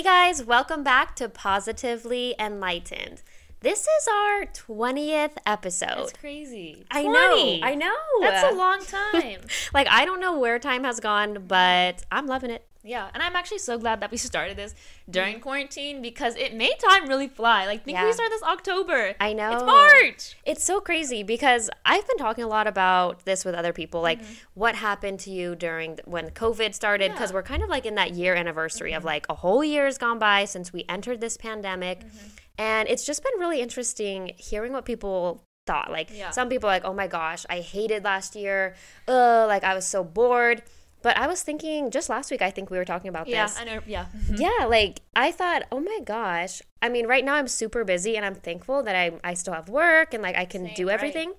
Hey guys, welcome back to Positively Enlightened. This is our 20th episode. That's crazy. I 20. know. I know. That's a long time. like I don't know where time has gone, but I'm loving it. Yeah, and I'm actually so glad that we started this during quarantine because it made time really fly. Like, think Yeah. we started this October. I know. It's March. It's so crazy because I've been talking a lot about this with other people, like Mm-hmm. what happened to you during th- when COVID started. Because Yeah. we're kind of like in that year anniversary of like a whole year has gone by since we entered this pandemic, Mm-hmm. and it's just been really interesting hearing what people thought. Like Yeah. some people are like, oh my gosh, I hated last year. Ugh, like I was so bored. But I was thinking just last week, I think we were talking about Yeah, this. Yeah, I know. Yeah. Yeah, like I thought, oh my gosh. I mean, right now I'm super busy and I'm thankful that I I still have work and like I can Same, do right. everything.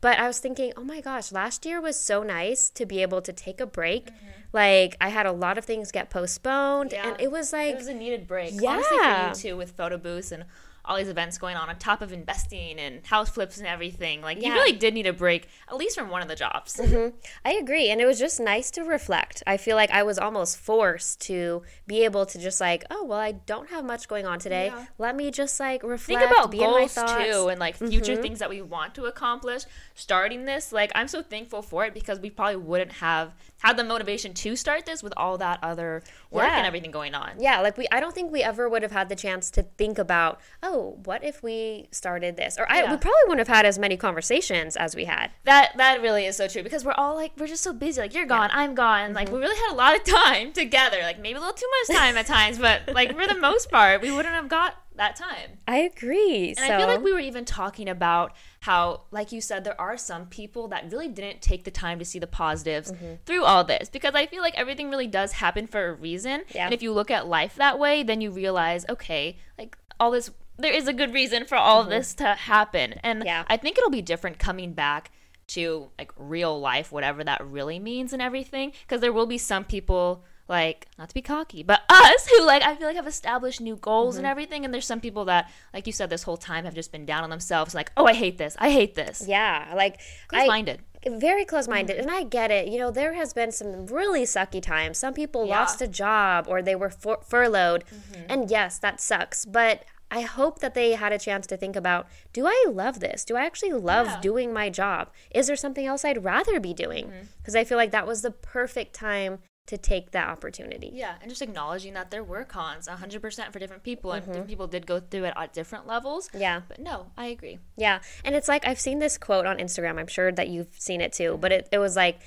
But I was thinking, oh my gosh, last year was so nice to be able to take a break. Like I had a lot of things get postponed Mm-hmm. Yeah. and it was like it was a needed break. Honestly, for Yeah. you too, with photo booths and all these events going on, on top of investing and house flips and everything. Like, Yeah. you really did need a break, at least from one of the jobs. Mm-hmm. I agree. And it was just nice to reflect. I feel like I was almost forced to be able to just like, oh, well, I don't have much going on today. Yeah. Let me just like reflect, think about be in my goals thoughts. too and like future mm-hmm. things that we want to accomplish starting this like i'm so thankful for it because we probably wouldn't have had the motivation to start this with all that other work Yeah. and everything going on Yeah, like we I don't think we ever would have had the chance to think about, oh, what if we started this? Or I Yeah. we probably wouldn't have had as many conversations as we had. that that really is so true because we're all like we're just so busy like you're gone i'm gone Mm-hmm. like we really had a lot of time together like maybe a little too much time at times but like for the most part we wouldn't have got that time I agree. And so I feel like we were even talking about how, like you said, there are some people that really didn't take the time to see the positives Mm-hmm. through all this because I feel like everything really does happen for a reason. Yeah. And if you look at life that way, then you realize, okay, like all this, there is a good reason for all of this to happen. And Mm-hmm. Yeah. I think it'll be different coming back to like real life, whatever that really means and everything. Because there will be some people like not to be cocky, but us who like I feel like have established new goals Mm-hmm. and everything. And there's some people that, like you said, this whole time have just been down on themselves, like, oh, I hate this, I hate this. yeah, like I Close-minded. very close-minded mm-hmm. and I get it. You know, there has been some really sucky times. Some people Yeah. lost a job or they were fur- furloughed. Mm-hmm. And yes, that sucks, but I hope that they had a chance to think about do I love this? Do I actually love Yeah. doing my job? Is there something else I'd rather be doing? Mm-hmm. Because I feel like that was the perfect time to take that opportunity. Yeah, and just acknowledging that there were cons 100% for different people, and Mm-hmm. different people did go through it at different levels. Yeah. But no, I agree. Yeah. And it's like I've seen this quote on Instagram. I'm sure that you've seen it too. But it, it was like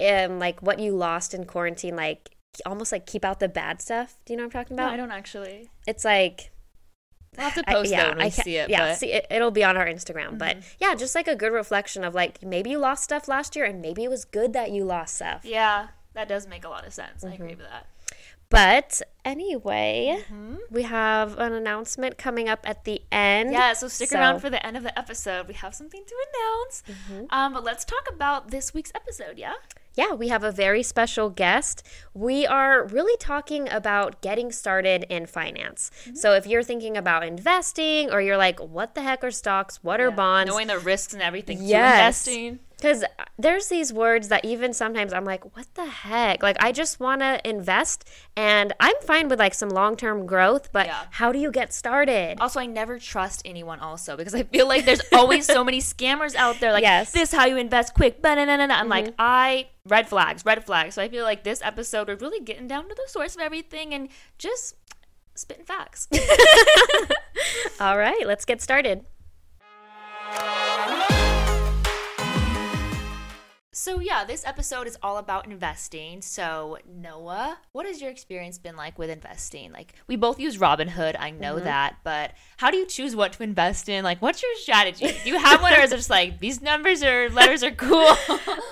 um like what you lost in quarantine, like almost like keep out the bad stuff. Do you know what I'm talking about? No? I don't actually. It's like I'll have to I- post that when we I see it. Yeah, but Mm-hmm. see, it, it'll be on our Instagram. But yeah, just like a good reflection of like maybe you lost stuff last year, and maybe it was good that you lost stuff. yeah, that does make a lot of sense. I Mm-hmm. agree with that. But anyway, Mm-hmm. we have an announcement coming up at the end. Yeah, so stick So- around for the end of the episode. We have something to announce. Mm-hmm. Um, but let's talk about this week's episode, yeah? Yeah, we have a very special guest. We are really talking about getting started in finance. Mm-hmm. So if you're thinking about investing or you're like, what the heck are stocks? What are bonds? Knowing the risks and everything Yes. to investing. Because there's these words that even sometimes I'm like, what the heck? Like, I just want to invest and I'm fine with like some long term growth, but Yeah. how do you get started? Also, I never trust anyone also because I feel like there's always so many scammers out there like Yes. Mm-hmm. this how you invest quick. But I'm like, I red flags, red flags. So I feel like this episode we're really getting down to the source of everything and just spitting facts. All right, let's get started. So yeah, this episode is all about investing. So Noah, what has your experience been like with investing? Like we both use Robinhood, I know Mm-hmm. that, but how do you choose what to invest in? Like what's your strategy? Do you have one or is it just like these numbers or letters are cool?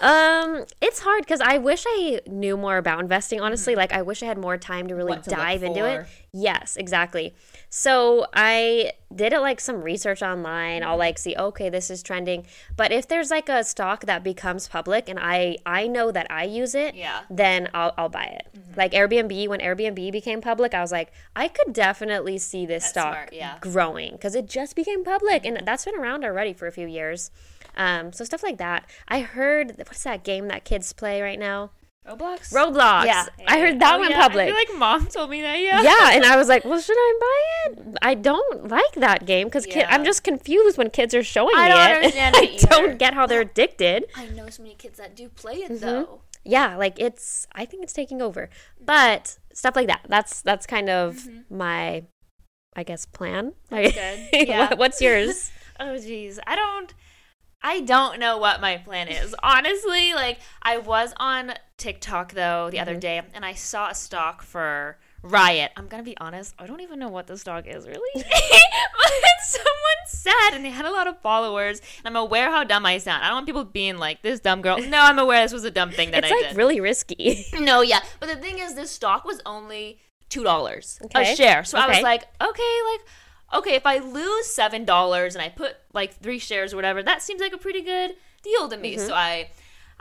Um, it's hard because I wish I knew more about investing. Honestly, like I wish I had more time to really Mm-hmm. To dive into it. Yes, exactly. So I did it like some research online. Mm-hmm. I'll like see, okay, this is trending. But if there's like a stock that becomes public and I I know that I use it, Yeah. Mm-hmm. then I'll I'll buy it. Like Airbnb, when Airbnb became public, I was like, I could definitely see this That's stock smart, yeah. growing because it just became public and that's been around already for a few years. Um, so stuff like that. I heard what's that game that kids play right now? Roblox. Roblox. Yeah, I heard that Oh, one yeah, public. I feel like mom told me that. Yeah. yeah, and I was like, well, should I buy it? I don't like that game because Yeah. I'm just confused when kids are showing I me don't it. understand I it either. don't get how they're addicted. I know so many kids that do play it Mm-hmm. though. Yeah, like it's. I think it's taking over, but stuff like that. That's that's kind of my, I guess, plan. Mm-hmm. That's good. Yeah. what, what's yours? Oh jeez, I don't. I don't know what my plan is. Honestly, like I was on TikTok though the Mm-hmm. other day, and I saw a stock for Riot. I'm gonna be honest, I don't even know what this stock is really. but someone said, and they had a lot of followers. And I'm aware how dumb I sound. I don't want people being like this dumb girl. No, I'm aware this was a dumb thing that it's I like did. really risky. No, yeah. But the thing is, this stock was only two dollars Okay. a share. So I was like, okay, like, okay, if I lose seven dollars and I put like three shares or whatever, that seems like a pretty good deal to me. So mm-hmm. I.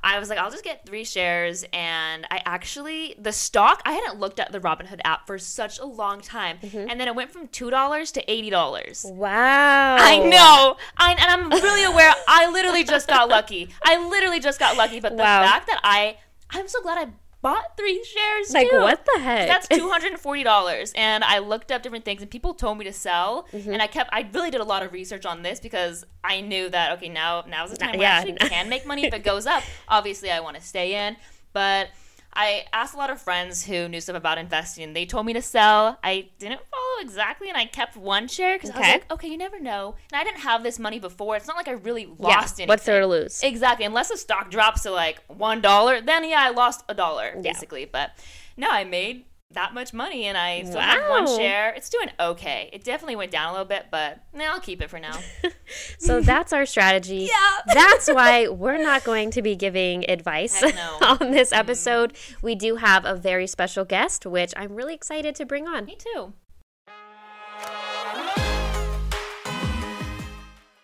I was like, I'll just get three shares, and I actually the stock. I hadn't looked at the Robinhood app for such a long time, mm-hmm. and then it went from two dollars to eighty dollars. wow. I know. I, and I'm really aware. I literally just got lucky. I literally just got lucky. But the Wow. fact that I, I'm so glad I bought three shares. Like too. what the heck? That's two hundred and forty dollars, and I looked up different things, and people told me to sell, Mm-hmm. and I kept. I really did a lot of research on this because I knew that okay, now now's the time where yeah. I actually can make money if it goes up. Obviously, I want to stay in, but I asked a lot of friends who knew stuff about investing, and they told me to sell. I didn't follow exactly, and I kept one share because I was like, okay, you never know. And I didn't have this money before. It's not like I really yeah. lost anything. What's there to lose? Exactly. Unless the stock drops to like one dollar, then yeah, I lost a dollar Yeah. basically. But no, I made that much money and I still have one share. It's doing okay. It definitely went down a little bit, but no, I'll keep it for now. So that's our strategy. Yeah. That's why we're not going to be giving advice no. on this episode. We do have a very special guest, which I'm really excited to bring on. Me too.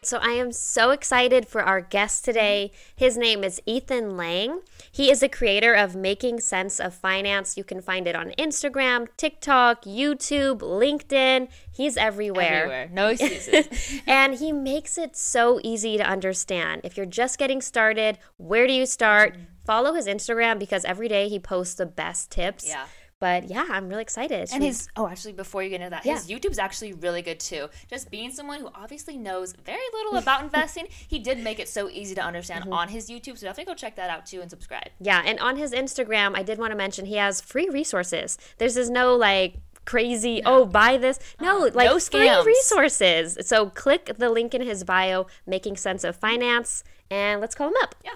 So I am so excited for our guest today. His name is Ethan Lang. He is the creator of Making Sense of Finance. You can find it on Instagram, TikTok, YouTube, LinkedIn. He's everywhere. Everywhere. No excuses. and he makes it so easy to understand. If you're just getting started, where do you start? Mm-hmm. Follow his Instagram because every day he posts the best tips. Yeah. But yeah, I'm really excited. And his oh, actually, before you get into that, Yeah. his YouTube's actually really good too. Just being someone who obviously knows very little about investing, he did make it so easy to understand Mm-hmm. on his YouTube. So definitely go check that out too and subscribe. Yeah, and on his Instagram, I did want to mention he has free resources. There's is no like crazy, oh, buy this. No, like no free resources. So click the link in his bio, Making Sense of Finance, and let's call him up. Yeah.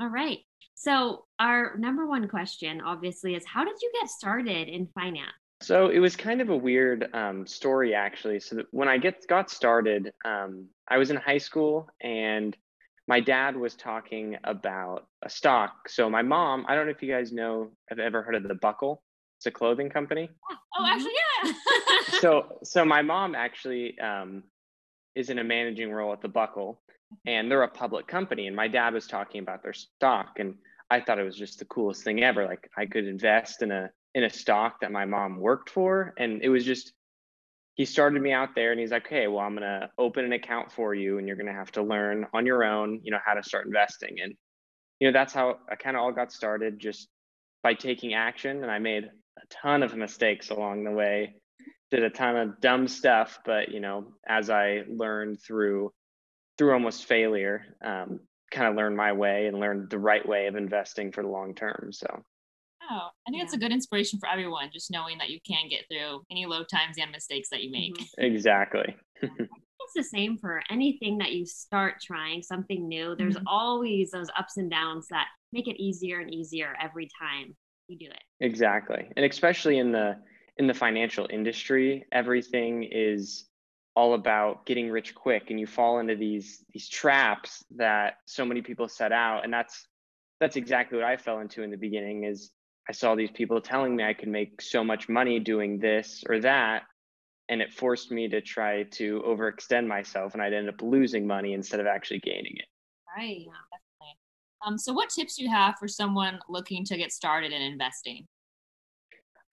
All right. So, our number one question, obviously, is how did you get started in finance? So it was kind of a weird um, story, actually. So that when I get got started, um, I was in high school, and my dad was talking about a stock. So my mom, I don't know if you guys know, have ever heard of the Buckle? It's a clothing company. Oh, actually, yeah. so so my mom actually um, is in a managing role at the Buckle, and they're a public company. And my dad was talking about their stock, and I thought it was just the coolest thing ever. Like I could invest in a in a stock that my mom worked for, and it was just. He started me out there, and he's like, "Okay, well, I'm gonna open an account for you, and you're gonna have to learn on your own, you know, how to start investing." And you know, that's how I kind of all got started, just by taking action. And I made a ton of mistakes along the way did a ton of dumb stuff but you know as i learned through through almost failure um, kind of learned my way and learned the right way of investing for the long term so Oh, I think it's a good inspiration for everyone, just knowing that you can get through any low times and mistakes that you make. exactly it's the same for anything that you start trying, something new. There's Mhm. always those ups and downs that make it easier and easier every time you do it. exactly and especially in the in the financial industry everything is all about getting rich quick and you fall into these these traps that so many people set out and that's that's exactly what i fell into in the beginning is i saw these people telling me i could make so much money doing this or that and it forced me to try to overextend myself and i'd end up losing money instead of actually gaining it Right. Definitely. Um, so what tips do you have for someone looking to get started in investing?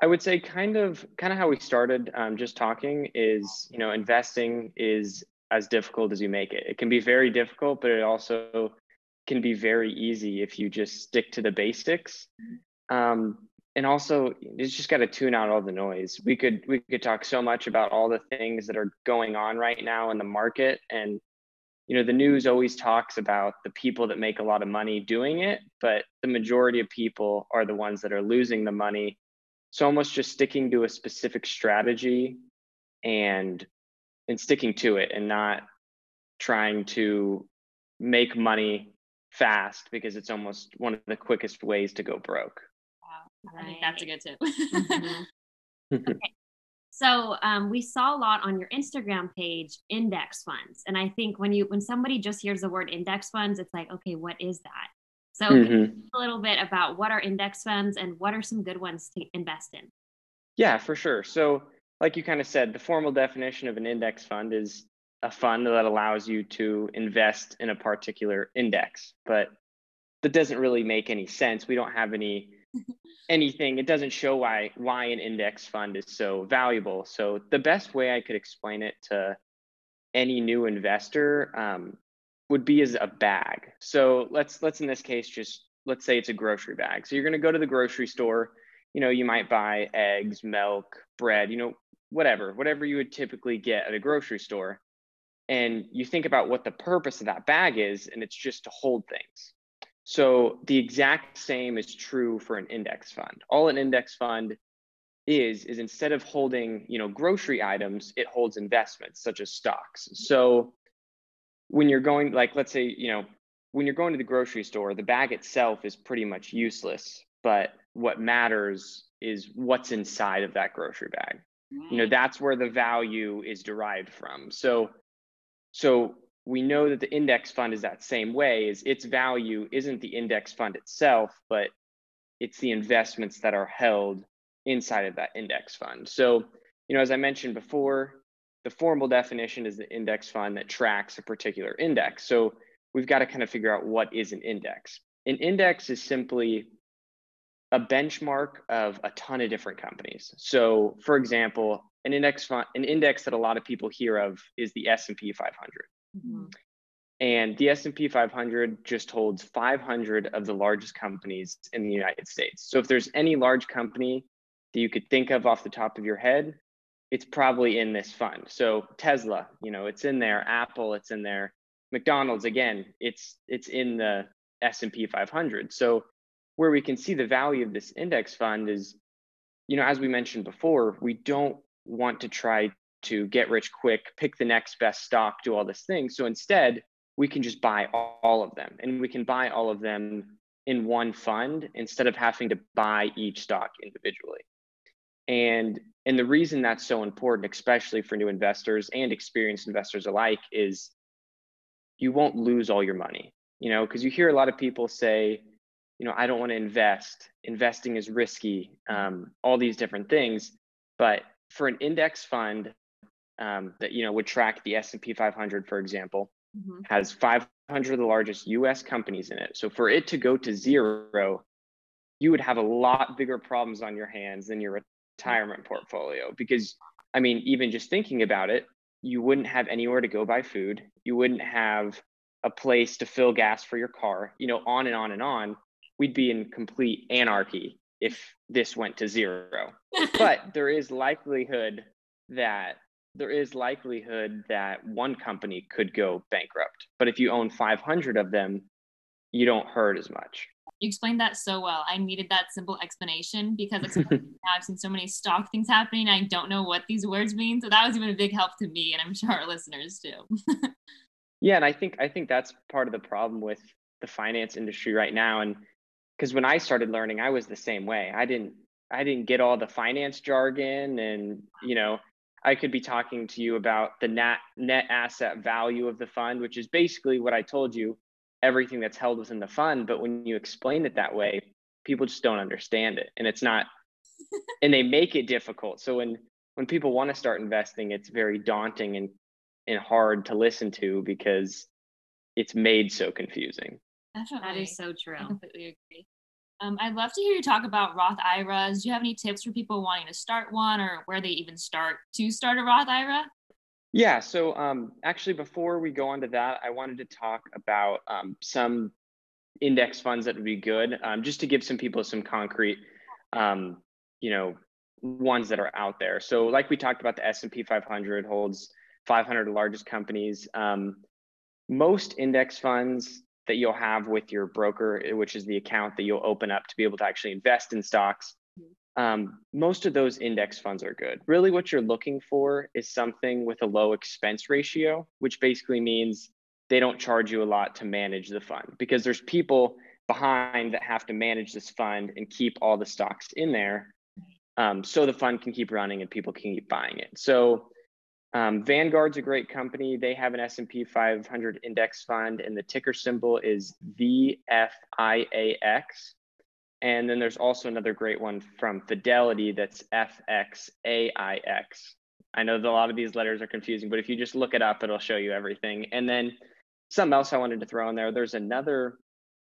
I would say kind of kind of how we started um, just talking is you know investing is as difficult as you make it. It can be very difficult, but it also can be very easy if you just stick to the basics. Um, and also, you just got to tune out all the noise. We could we could talk so much about all the things that are going on right now in the market, and you know the news always talks about the people that make a lot of money doing it, but the majority of people are the ones that are losing the money. So almost just sticking to a specific strategy and and sticking to it and not trying to make money fast because it's almost one of the quickest ways to go broke. Wow. I think that's a good tip. Mm-hmm. okay. So um, we saw a lot on your Instagram page index funds, and I think when you when somebody just hears the word index funds, it's like, okay, what is that? So mm-hmm. a little bit about what are index funds and what are some good ones to invest in. Yeah, for sure. So like you kind of said, the formal definition of an index fund is a fund that allows you to invest in a particular index, but that doesn't really make any sense. We don't have any anything. It doesn't show why why an index fund is so valuable. So the best way I could explain it to any new investor um, would be as a bag. So let's let's in this case just let's say it's a grocery bag. So you're going to go to the grocery store. You know, you might buy eggs, milk, bread. You know, whatever, whatever you would typically get at a grocery store and you think about what the purpose of that bag is, and it's just to hold things. So the exact same is true for an index fund. All an index fund is is instead of holding, you know, grocery items, it holds investments such as stocks. So when you're going like let's say, you know, when you're going to the grocery store, the bag itself is pretty much useless, but what matters is what's inside of that grocery bag. You know, that's where the value is derived from. So so we know that the index fund is that same way is its value isn't the index fund itself, but it's the investments that are held inside of that index fund. So, you know, as I mentioned before, the formal definition is the index fund that tracks a particular index. So we've got to kind of figure out what is an index. An index is simply a benchmark of a ton of different companies. So, for example, an index fund, an index that a lot of people hear of is the S&P 500. Mm-hmm. And the S&P 500 just holds 500 of the largest companies in the United States. So if there's any large company that you could think of off the top of your head, it's probably in this fund. So Tesla, you know, it's in there, Apple, it's in there. McDonald's again, it's it's in the S&P 500. So where we can see the value of this index fund is you know, as we mentioned before, we don't want to try to get rich quick, pick the next best stock, do all this thing. So instead, we can just buy all of them and we can buy all of them in one fund instead of having to buy each stock individually. And and the reason that's so important, especially for new investors and experienced investors alike, is you won't lose all your money. You know, because you hear a lot of people say, you know, I don't want to invest. Investing is risky. Um, all these different things, but for an index fund um, that you know would track the S&P 500 for example mm-hmm. has 500 of the largest US companies in it so for it to go to zero you would have a lot bigger problems on your hands than your retirement portfolio because I mean even just thinking about it you wouldn't have anywhere to go buy food you wouldn't have a place to fill gas for your car you know on and on and on we'd be in complete anarchy if this went to zero. but there is likelihood that there is likelihood that one company could go bankrupt. But if you own 500 of them, you don't hurt as much. You explained that so well. I needed that simple explanation because I've seen so many stock things happening. I don't know what these words mean. So that was even a big help to me, and I'm sure our listeners too. yeah, and I think I think that's part of the problem with the finance industry right now. And because when I started learning, I was the same way. I didn't I didn't get all the finance jargon and you know I could be talking to you about the net net asset value of the fund, which is basically what I told you, everything that's held within the fund. But when you explain it that way, people just don't understand it, and it's not, and they make it difficult. So when when people want to start investing, it's very daunting and and hard to listen to because it's made so confusing. Definitely. That is so true. I completely agree. Um, I'd love to hear you talk about Roth IRAs. Do you have any tips for people wanting to start one or where they even start to start a Roth IRA? Yeah, so um, actually, before we go on to that, I wanted to talk about um, some index funds that would be good, um, just to give some people some concrete, um, you know, ones that are out there. So, like we talked about, the S and P 500 holds 500 largest companies. Um, most index funds that you'll have with your broker, which is the account that you'll open up to be able to actually invest in stocks, um, most of those index funds are good. Really, what you're looking for is something with a low expense ratio, which basically means they don't charge you a lot to manage the fund because there's people behind that have to manage this fund and keep all the stocks in there um, so the fund can keep running and people can keep buying it. So um, Vanguard's a great company. They have an S&P 500 index fund and the ticker symbol is VFIAX. And then there's also another great one from Fidelity that's FXAIX. I know that a lot of these letters are confusing, but if you just look it up, it'll show you everything. And then something else I wanted to throw in there, there's another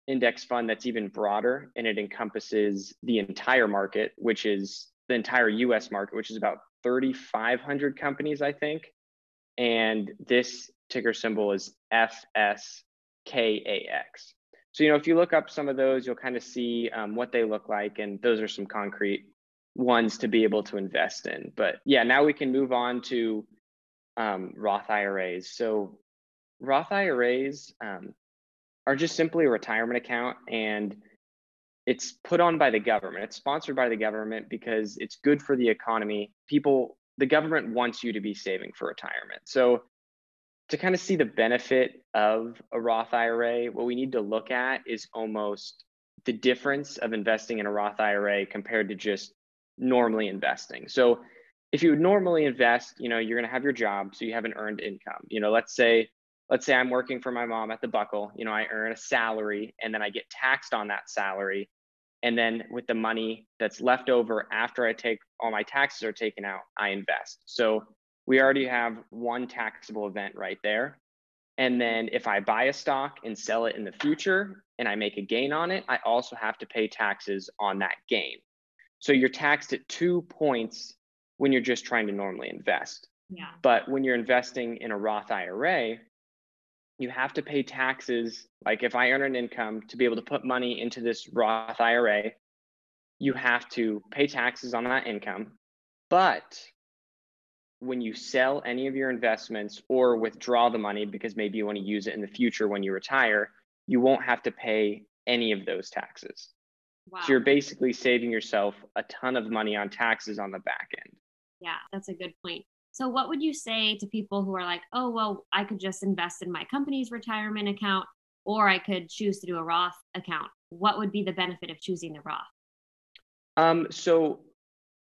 index fund that's even broader and it encompasses the entire market, which is the entire US market, which is about 3,500 companies, I think. And this ticker symbol is FSKAX. So, you know, if you look up some of those, you'll kind of see um, what they look like. And those are some concrete ones to be able to invest in. But yeah, now we can move on to um, Roth IRAs. So, Roth IRAs um, are just simply a retirement account and it's put on by the government. It's sponsored by the government because it's good for the economy. People, the government wants you to be saving for retirement. So, to kind of see the benefit of a Roth IRA, what we need to look at is almost the difference of investing in a Roth IRA compared to just normally investing. So if you would normally invest, you know, you're going to have your job, so you have an earned income. You know, let's say let's say I'm working for my mom at the Buckle, you know, I earn a salary and then I get taxed on that salary. And then with the money that's left over after I take all my taxes are taken out, I invest. So we already have one taxable event right there. And then if I buy a stock and sell it in the future and I make a gain on it, I also have to pay taxes on that gain. So you're taxed at two points when you're just trying to normally invest. Yeah. But when you're investing in a Roth IRA, you have to pay taxes. Like if I earn an income to be able to put money into this Roth IRA, you have to pay taxes on that income. But when you sell any of your investments or withdraw the money because maybe you want to use it in the future when you retire, you won't have to pay any of those taxes. Wow. So you're basically saving yourself a ton of money on taxes on the back end. Yeah, that's a good point. So, what would you say to people who are like, oh, well, I could just invest in my company's retirement account or I could choose to do a Roth account? What would be the benefit of choosing the Roth? Um, so,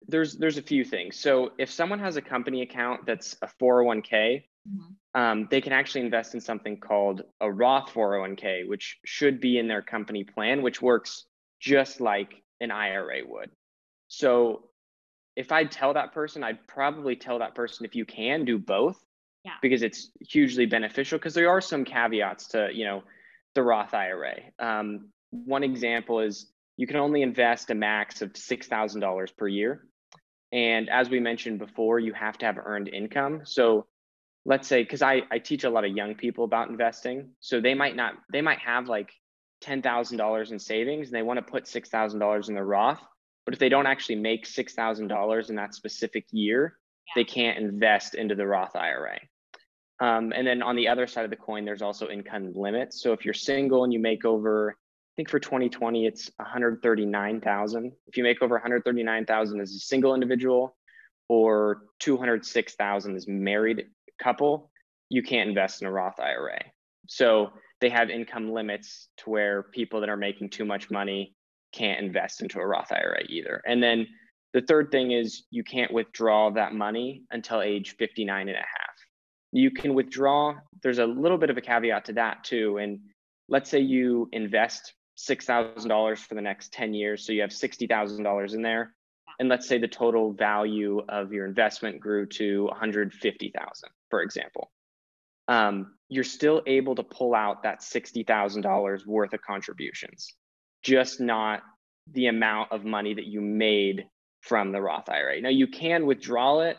there's there's a few things. So if someone has a company account that's a 401k, mm-hmm. um, they can actually invest in something called a Roth 401k, which should be in their company plan, which works just like an IRA would. So if I'd tell that person, I'd probably tell that person if you can do both, yeah. because it's hugely beneficial. Because there are some caveats to you know the Roth IRA. Um, one example is you can only invest a max of $6,000 per year. And as we mentioned before, you have to have earned income. So let's say, because I, I teach a lot of young people about investing. So they might not, they might have like $10,000 in savings and they want to put $6,000 in the Roth. But if they don't actually make $6,000 in that specific year, yeah. they can't invest into the Roth IRA. Um, and then on the other side of the coin, there's also income limits. So if you're single and you make over think for 2020 it's 139,000. If you make over 139,000 as a single individual or 206,000 as married couple, you can't invest in a Roth IRA. So they have income limits to where people that are making too much money can't invest into a Roth IRA either. And then the third thing is you can't withdraw that money until age 59 and a half. You can withdraw, there's a little bit of a caveat to that too. And let's say you invest $6,000 for the next 10 years. So you have $60,000 in there. And let's say the total value of your investment grew to 150,000, for example. Um, you're still able to pull out that $60,000 worth of contributions, just not the amount of money that you made from the Roth IRA. Now you can withdraw it,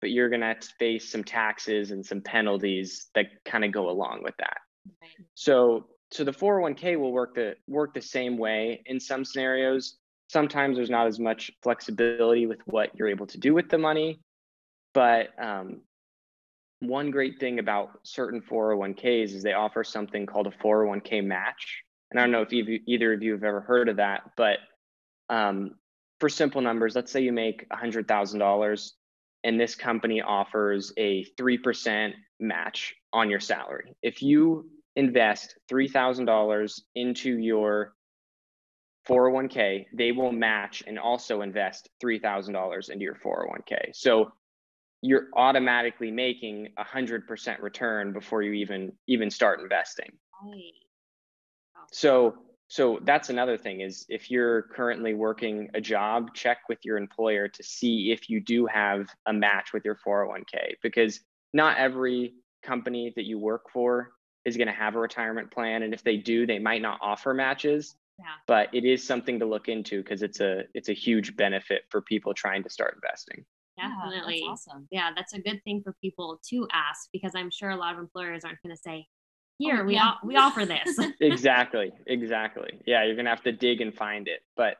but you're going to face some taxes and some penalties that kind of go along with that. So so the 401k will work the work the same way in some scenarios. Sometimes there's not as much flexibility with what you're able to do with the money, but um, one great thing about certain 401ks is they offer something called a 401k match. And I don't know if either of you have ever heard of that, but um, for simple numbers, let's say you make $100,000 and this company offers a 3% match on your salary. If you invest $3,000 into your 401k, they will match and also invest $3,000 into your 401k. So you're automatically making a hundred percent return before you even even start investing. Right. So so that's another thing is if you're currently working a job, check with your employer to see if you do have a match with your 401k because not every company that you work for is going to have a retirement plan and if they do, they might not offer matches. Yeah. But it is something to look into because it's a it's a huge benefit for people trying to start investing. Definitely. Yeah, that's awesome. Yeah, that's a good thing for people to ask because I'm sure a lot of employers aren't going to say, here oh, we yeah. we offer this. exactly. Exactly. Yeah, you're going to have to dig and find it. But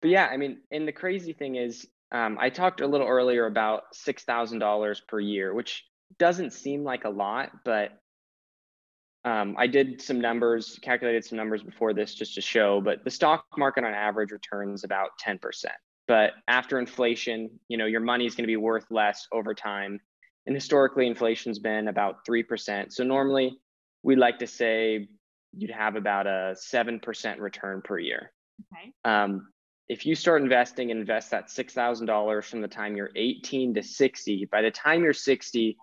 but yeah, I mean, and the crazy thing is um, I talked a little earlier about $6,000 per year, which doesn't seem like a lot, but um, I did some numbers, calculated some numbers before this just to show, but the stock market on average returns about 10% but after inflation you know your money is going to be worth less over time. And historically inflation's been about 3% so normally we like to say you'd have about a 7% return per year. Okay. Um, if you start investing and invest that $6000 from the time you're 18 to 60 by the time you're 60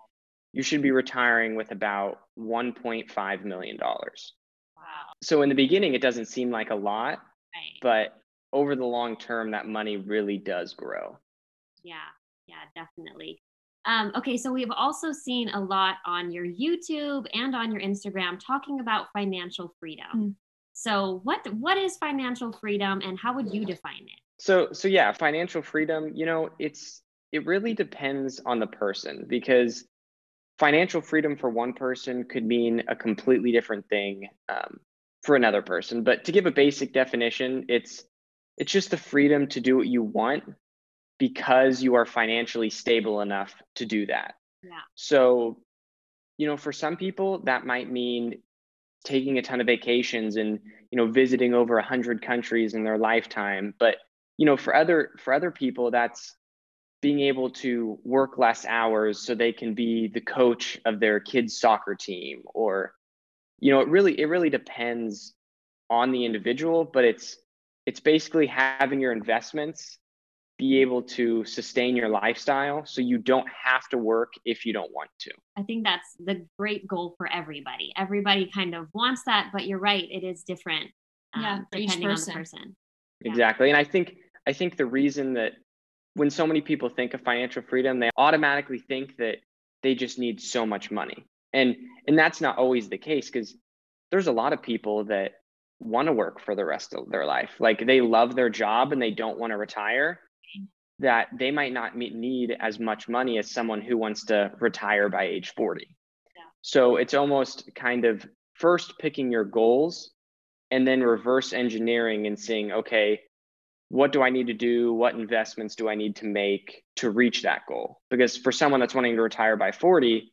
you should be retiring with about 1.5 million dollars wow so in the beginning it doesn't seem like a lot right. but over the long term, that money really does grow. Yeah, yeah, definitely. Um, okay, so we've also seen a lot on your YouTube and on your Instagram talking about financial freedom. Mm. So, what what is financial freedom, and how would you define it? So, so yeah, financial freedom. You know, it's it really depends on the person because financial freedom for one person could mean a completely different thing um, for another person. But to give a basic definition, it's it's just the freedom to do what you want because you are financially stable enough to do that. Yeah. So, you know, for some people that might mean taking a ton of vacations and, you know, visiting over a hundred countries in their lifetime. But, you know, for other for other people, that's being able to work less hours so they can be the coach of their kids soccer team or you know it really it really depends on the individual but it's it's basically having your investments be able to sustain your lifestyle so you don't have to work if you don't want to. I think that's the great goal for everybody. Everybody kind of wants that, but you're right, it is different. Um, yeah, depending on the person. Exactly. And I think I think the reason that when so many people think of financial freedom, they automatically think that they just need so much money. And and that's not always the case because there's a lot of people that want to work for the rest of their life. Like they love their job and they don't want to retire, that they might not meet, need as much money as someone who wants to retire by age 40. Yeah. So it's almost kind of first picking your goals and then reverse engineering and seeing, okay, what do I need to do? What investments do I need to make to reach that goal? Because for someone that's wanting to retire by 40,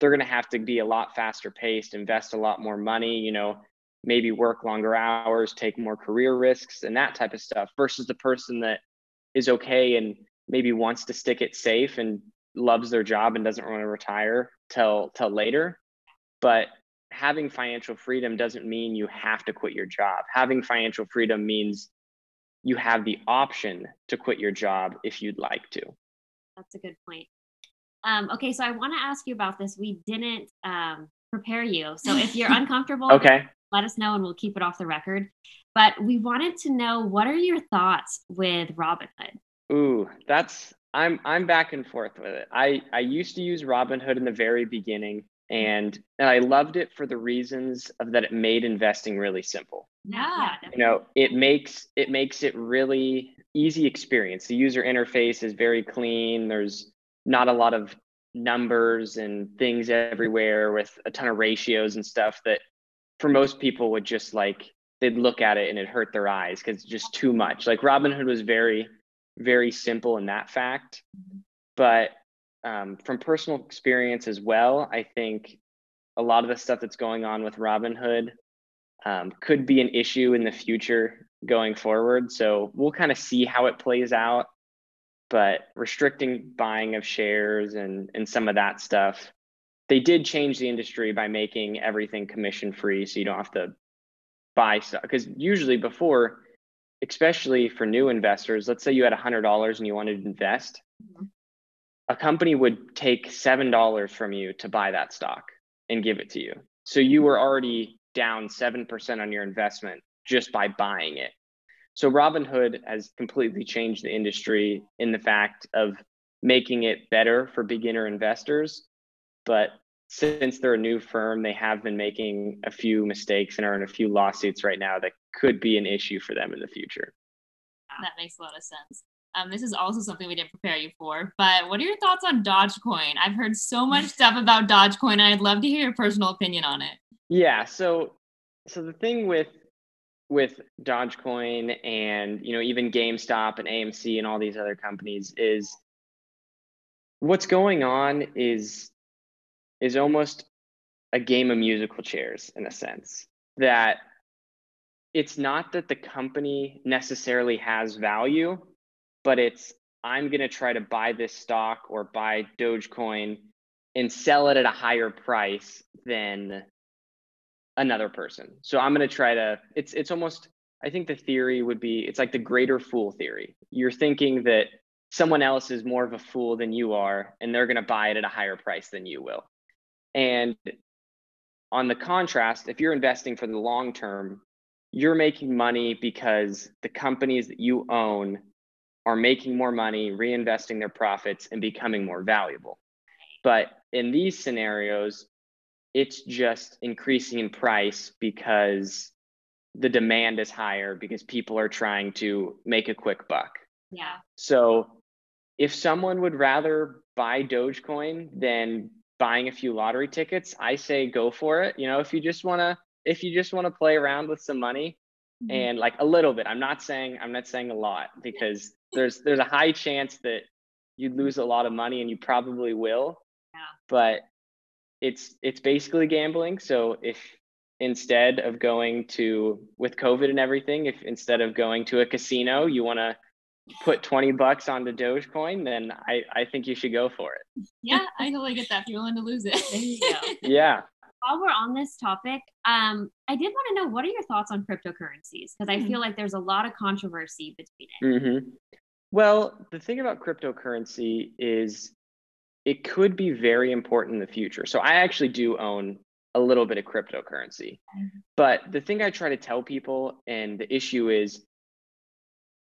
they're going to have to be a lot faster paced, invest a lot more money, you know, maybe work longer hours, take more career risks, and that type of stuff, versus the person that is okay and maybe wants to stick it safe and loves their job and doesn't want to retire till till later. But having financial freedom doesn't mean you have to quit your job. Having financial freedom means you have the option to quit your job if you'd like to. That's a good point. Um, okay, so I want to ask you about this. We didn't um, prepare you. So if you're uncomfortable, okay let us know and we'll keep it off the record. But we wanted to know what are your thoughts with Robinhood? Ooh, that's I'm I'm back and forth with it. I I used to use Robinhood in the very beginning and and I loved it for the reasons of that it made investing really simple. Yeah. You know, it makes it makes it really easy experience. The user interface is very clean. There's not a lot of numbers and things everywhere with a ton of ratios and stuff that for most people would just like they'd look at it and it hurt their eyes because it's just too much. Like Robinhood was very, very simple in that fact. Mm-hmm. But um, from personal experience as well, I think a lot of the stuff that's going on with Robinhood um, could be an issue in the future going forward. So we'll kind of see how it plays out. But restricting buying of shares and and some of that stuff, they did change the industry by making everything commission free, so you don't have to buy stuff. Because usually before, especially for new investors, let's say you had hundred dollars and you wanted to invest, mm-hmm. A company would take seven dollars from you to buy that stock and give it to you. So you were already down 7% on your investment just by buying it. So Robinhood has completely changed the industry in the fact of making it better for beginner investors. But since they're a new firm, they have been making a few mistakes and are in a few lawsuits right now that could be an issue for them in the future. That makes a lot of sense. Um, this is also something we didn't prepare you for, but what are your thoughts on Dogecoin? I've heard so much stuff about Dogecoin, and I'd love to hear your personal opinion on it. Yeah. So, so the thing with with Dogecoin and you know even GameStop and AMC and all these other companies is what's going on is is almost a game of musical chairs in a sense that it's not that the company necessarily has value but it's I'm going to try to buy this stock or buy Dogecoin and sell it at a higher price than another person. So I'm going to try to it's it's almost I think the theory would be it's like the greater fool theory. You're thinking that someone else is more of a fool than you are and they're going to buy it at a higher price than you will. And on the contrast, if you're investing for the long term, you're making money because the companies that you own are making more money, reinvesting their profits, and becoming more valuable. But in these scenarios, it's just increasing in price because the demand is higher because people are trying to make a quick buck. Yeah. So if someone would rather buy Dogecoin than buying a few lottery tickets, I say go for it. You know, if you just want to if you just want to play around with some money mm-hmm. and like a little bit. I'm not saying I'm not saying a lot because there's there's a high chance that you'd lose a lot of money and you probably will. Yeah. But it's it's basically gambling. So if instead of going to with COVID and everything, if instead of going to a casino, you want to put 20 bucks on the Dogecoin, then I, I think you should go for it. Yeah, I totally get that. If you're willing to lose it. There you go. yeah. While we're on this topic, um, I did want to know what are your thoughts on cryptocurrencies? Because I feel like there's a lot of controversy between it. Mm-hmm. Well, the thing about cryptocurrency is it could be very important in the future. So I actually do own a little bit of cryptocurrency. But the thing I try to tell people, and the issue is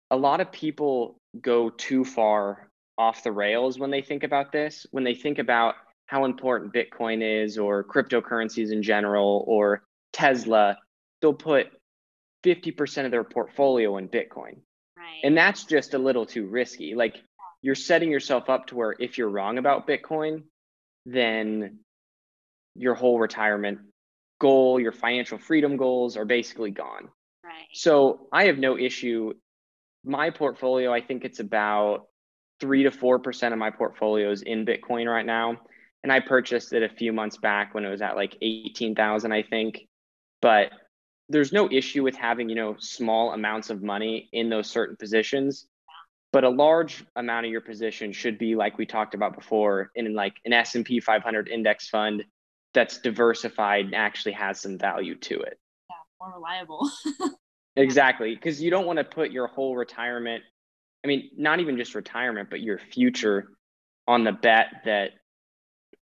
a lot of people go too far off the rails when they think about this, when they think about how important Bitcoin is or cryptocurrencies in general or Tesla, they'll put 50% of their portfolio in Bitcoin. Right. And that's just a little too risky. Like you're setting yourself up to where if you're wrong about Bitcoin, then your whole retirement goal, your financial freedom goals are basically gone. Right. So I have no issue. My portfolio, I think it's about three to four percent of my portfolio is in Bitcoin right now. And I purchased it a few months back when it was at like 18,000, I think. But there's no issue with having, you know, small amounts of money in those certain positions but a large amount of your position should be like we talked about before in like an s&p 500 index fund that's diversified and actually has some value to it. Yeah more reliable. Exactly because you don't want to put your whole retirement i mean not even just retirement but your future on the bet that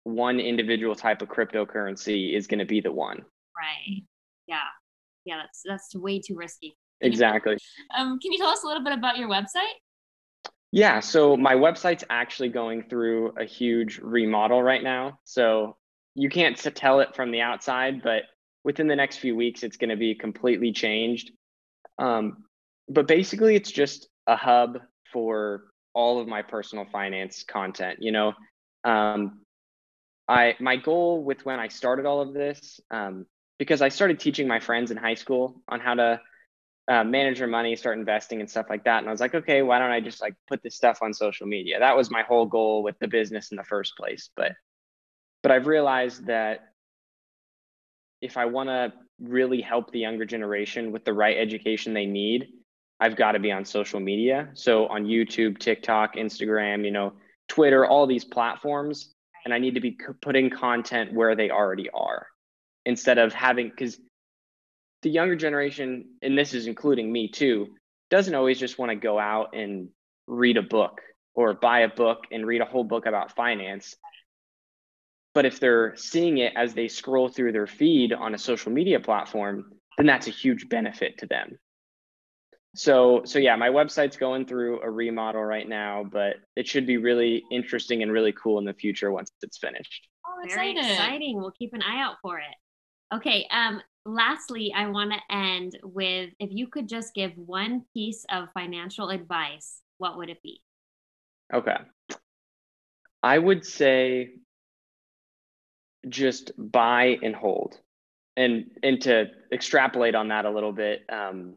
one individual type of cryptocurrency is going to be the one. Right yeah yeah that's that's way too risky exactly um, can you tell us a little bit about your website yeah, so my website's actually going through a huge remodel right now. So you can't tell it from the outside, but within the next few weeks, it's going to be completely changed. Um, but basically, it's just a hub for all of my personal finance content. You know, um, I my goal with when I started all of this, um, because I started teaching my friends in high school on how to uh, manage their money, start investing and stuff like that. And I was like, okay, why don't I just like put this stuff on social media? That was my whole goal with the business in the first place. But but I've realized that if I want to really help the younger generation with the right education they need, I've got to be on social media. So on YouTube, TikTok, Instagram, you know, Twitter, all these platforms, and I need to be putting content where they already are instead of having because the younger generation, and this is including me too, doesn't always just want to go out and read a book or buy a book and read a whole book about finance. But if they're seeing it as they scroll through their feed on a social media platform, then that's a huge benefit to them. So, so yeah, my website's going through a remodel right now, but it should be really interesting and really cool in the future once it's finished. Oh, Very exciting. We'll keep an eye out for it. Okay. Um, lastly, I want to end with if you could just give one piece of financial advice, what would it be? Okay. I would say just buy and hold. And and to extrapolate on that a little bit, um,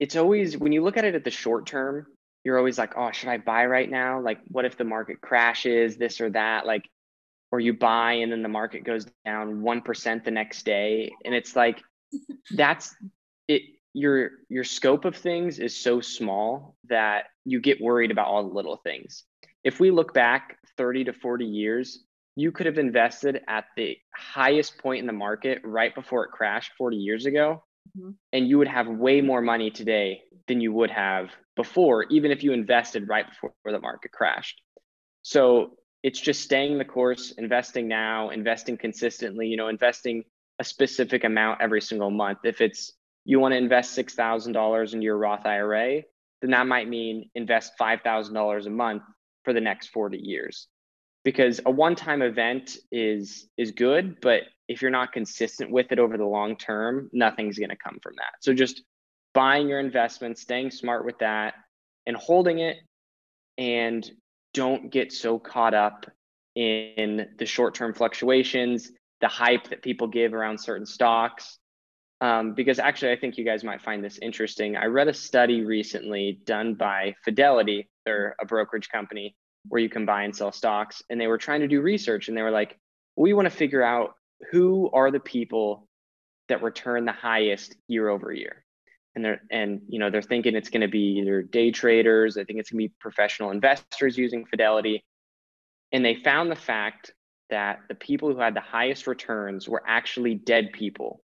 it's always when you look at it at the short term, you're always like, oh, should I buy right now? Like, what if the market crashes, this or that? Like, or you buy and then the market goes down 1% the next day. And it's like that's it your your scope of things is so small that you get worried about all the little things. If we look back 30 to 40 years you could have invested at the highest point in the market right before it crashed 40 years ago mm-hmm. and you would have way more money today than you would have before even if you invested right before the market crashed. So it's just staying the course, investing now, investing consistently, you know, investing a specific amount every single month. If it's you want to invest $6,000 into your Roth IRA, then that might mean invest $5,000 a month for the next 40 years. Because a one-time event is is good, but if you're not consistent with it over the long term, nothing's going to come from that. So just buying your investments, staying smart with that and holding it and don't get so caught up in the short term fluctuations, the hype that people give around certain stocks. Um, because actually, I think you guys might find this interesting. I read a study recently done by Fidelity, they're a brokerage company where you can buy and sell stocks. And they were trying to do research and they were like, we want to figure out who are the people that return the highest year over year and they're and you know they're thinking it's going to be either day traders i think it's going to be professional investors using fidelity. And they found the fact that the people who had the highest returns were actually dead people.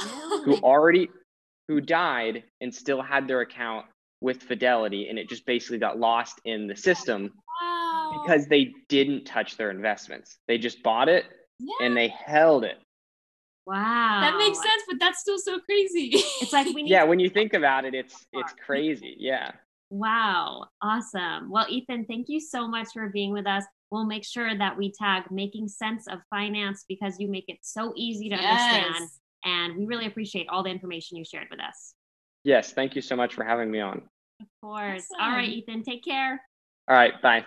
Oh. Who already who died and still had their account with fidelity and it just basically got lost in the system wow. because they didn't touch their investments. They just bought it yeah. and they held it Wow. That makes sense, but that's still so crazy. It's like we Yeah, when you think about it, it's it's crazy. Yeah. Wow. Awesome. Well, Ethan, thank you so much for being with us. We'll make sure that we tag making sense of finance because you make it so easy to yes. understand. And we really appreciate all the information you shared with us. Yes, thank you so much for having me on. Of course. Awesome. All right, Ethan, take care. All right, bye.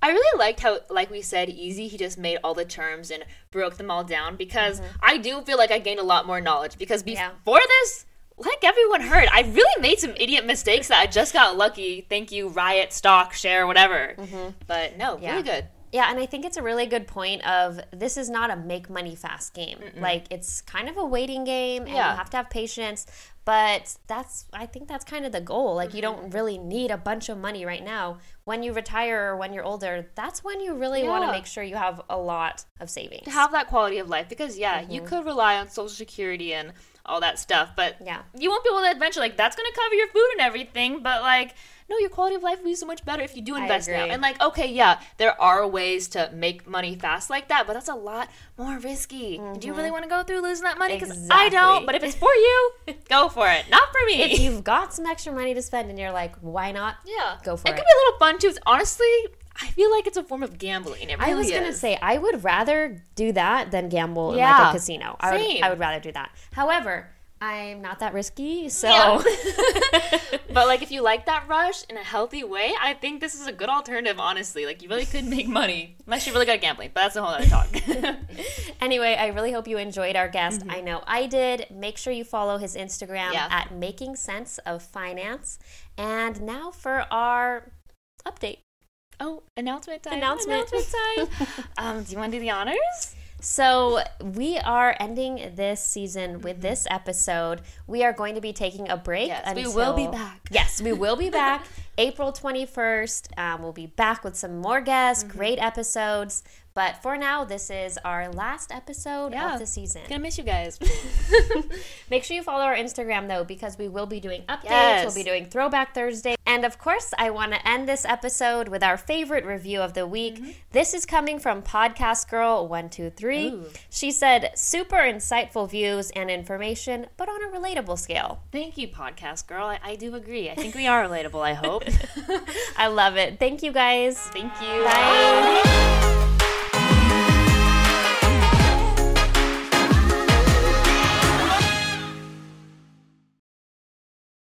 I really liked how, like we said, easy. He just made all the terms and broke them all down because mm-hmm. I do feel like I gained a lot more knowledge. Because before yeah. this, like everyone heard, I really made some idiot mistakes that I just got lucky. Thank you, Riot, Stock, Share, whatever. Mm-hmm. But no, yeah. really good. Yeah, and I think it's a really good point of this is not a make money fast game. Mm-mm. Like it's kind of a waiting game and yeah. you have to have patience, but that's I think that's kind of the goal. Like you don't mm-hmm. really need a bunch of money right now. When you retire or when you're older, that's when you really yeah. want to make sure you have a lot of savings. To have that quality of life because yeah, mm-hmm. you could rely on social security and all that stuff, but yeah. You won't be able to adventure like that's going to cover your food and everything, but like no, your quality of life will be so much better if you do invest now. And like, okay, yeah, there are ways to make money fast like that, but that's a lot more risky. Mm-hmm. Do you really mm-hmm. want to go through losing that money? Because exactly. I don't. But if it's for you, go for it. Not for me. If you've got some extra money to spend and you're like, why not? Yeah, go for it. It could be a little fun too. Honestly, I feel like it's a form of gambling. Really I was gonna say I would rather do that than gamble yeah. in like a casino. I would, I would rather do that. However, I'm not that risky, so Yeah. but like if you like that rush in a healthy way, I think this is a good alternative, honestly. Like you really could make money. Unless you're really good at gambling, but that's a whole other talk. anyway, I really hope you enjoyed our guest. Mm-hmm. I know I did. Make sure you follow his Instagram Yeah. at Making Sense of Finance. And now for our update. Oh, announcement time. Announcement. Announcement time. um, do you want to do the honors? So, we are ending this season with this episode. We are going to be taking a break. Yes, we will be back. Yes, we will be back April 21st. Um, we'll be back with some more guests, Mm-hmm. great episodes. But for now, this is our last episode Yeah. of the season. Gonna miss you guys. Make sure you follow our Instagram though, because we will be doing updates. Yes. We'll be doing Throwback Thursday. And of course, I want to end this episode with our favorite review of the week. Mm-hmm. This is coming from Podcast Girl123. Ooh. She said, super insightful views and information, but on a relatable scale. Thank you, podcast girl. I, I do agree. I think we are relatable. I hope. I love it. Thank you guys. Thank you. Bye.